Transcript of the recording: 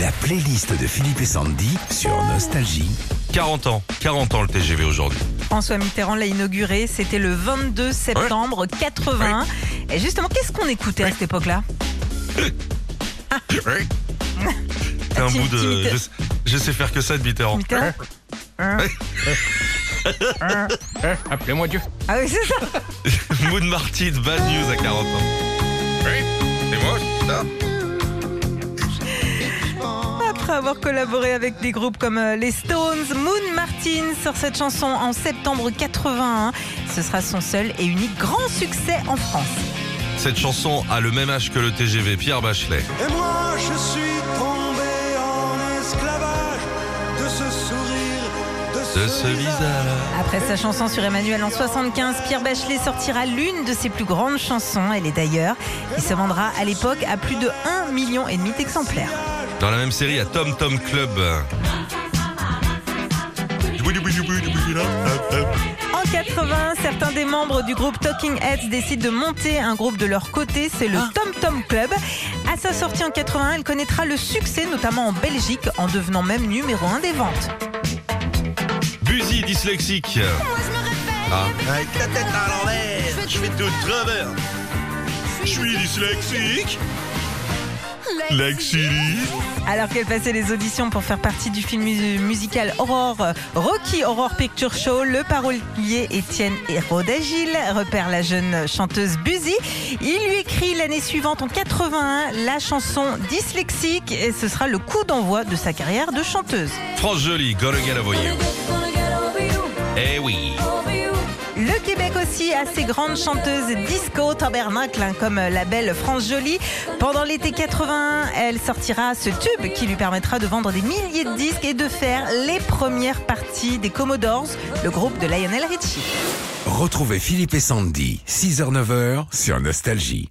La playlist de Philippe et Sandy sur Nostalgie. 40 ans, 40 ans le TGV aujourd'hui. François Mitterrand l'a inauguré, c'était le 22 septembre 80. Et justement, qu'est-ce qu'on écoutait à cette époque-là C'est un Tim- bout de. Je, sais- je sais faire que ça de Mitterrand. Mitterrand Hein Appelez-moi Dieu. Ah oui, c'est ça Moon Martin, bad news à 40 ans. Oui, c'est moi, ça. Avoir collaboré avec des groupes comme euh, les Stones, Moon Martin sort cette chanson en septembre 81. Ce sera son seul et unique grand succès en France. Cette chanson a le même âge que le TGV, Pierre Bachelet. Et moi je suis tombé en esclavage de ce sourire, de ce, De ce visage. Après sa chanson sur Emmanuel en 75, Pierre Bachelet sortira l'une de ses plus grandes chansons. Elle est d'ailleurs, qui se vendra à l'époque à plus de 1,5 million d'exemplaires. Dans la même série, il y a Tom Tom Club. En 80, certains des membres du groupe Talking Heads décident de monter un groupe de leur côté, c'est le Tom Tom Club. À sa sortie en 81, elle connaîtra le succès, notamment en Belgique, en devenant même numéro 1 des ventes. Buzy, dyslexique. Ah. Avec la tête à l'envers, je fais tout travers. Je suis dyslexique. Alors qu'elle passait les auditions pour faire partie du film mu- musical Aurore, Rocky Horror Picture Show, le parolier Étienne Hérodagile repère la jeune chanteuse Buzy. Il lui écrit l'année suivante, en 81, la chanson Dyslexique et ce sera le coup d'envoi de sa carrière de chanteuse. France Jolie, Gonna Get Over You. Eh oui. Aussi a ses grandes chanteuses disco tabernacle, hein, comme la belle France Jolie. Pendant l'été 81, elle sortira ce tube qui lui permettra de vendre des milliers de disques et de faire les premières parties des Commodores, le groupe de Lionel Richie. Retrouvez Philippe et Sandy, 6h-9h sur Nostalgie.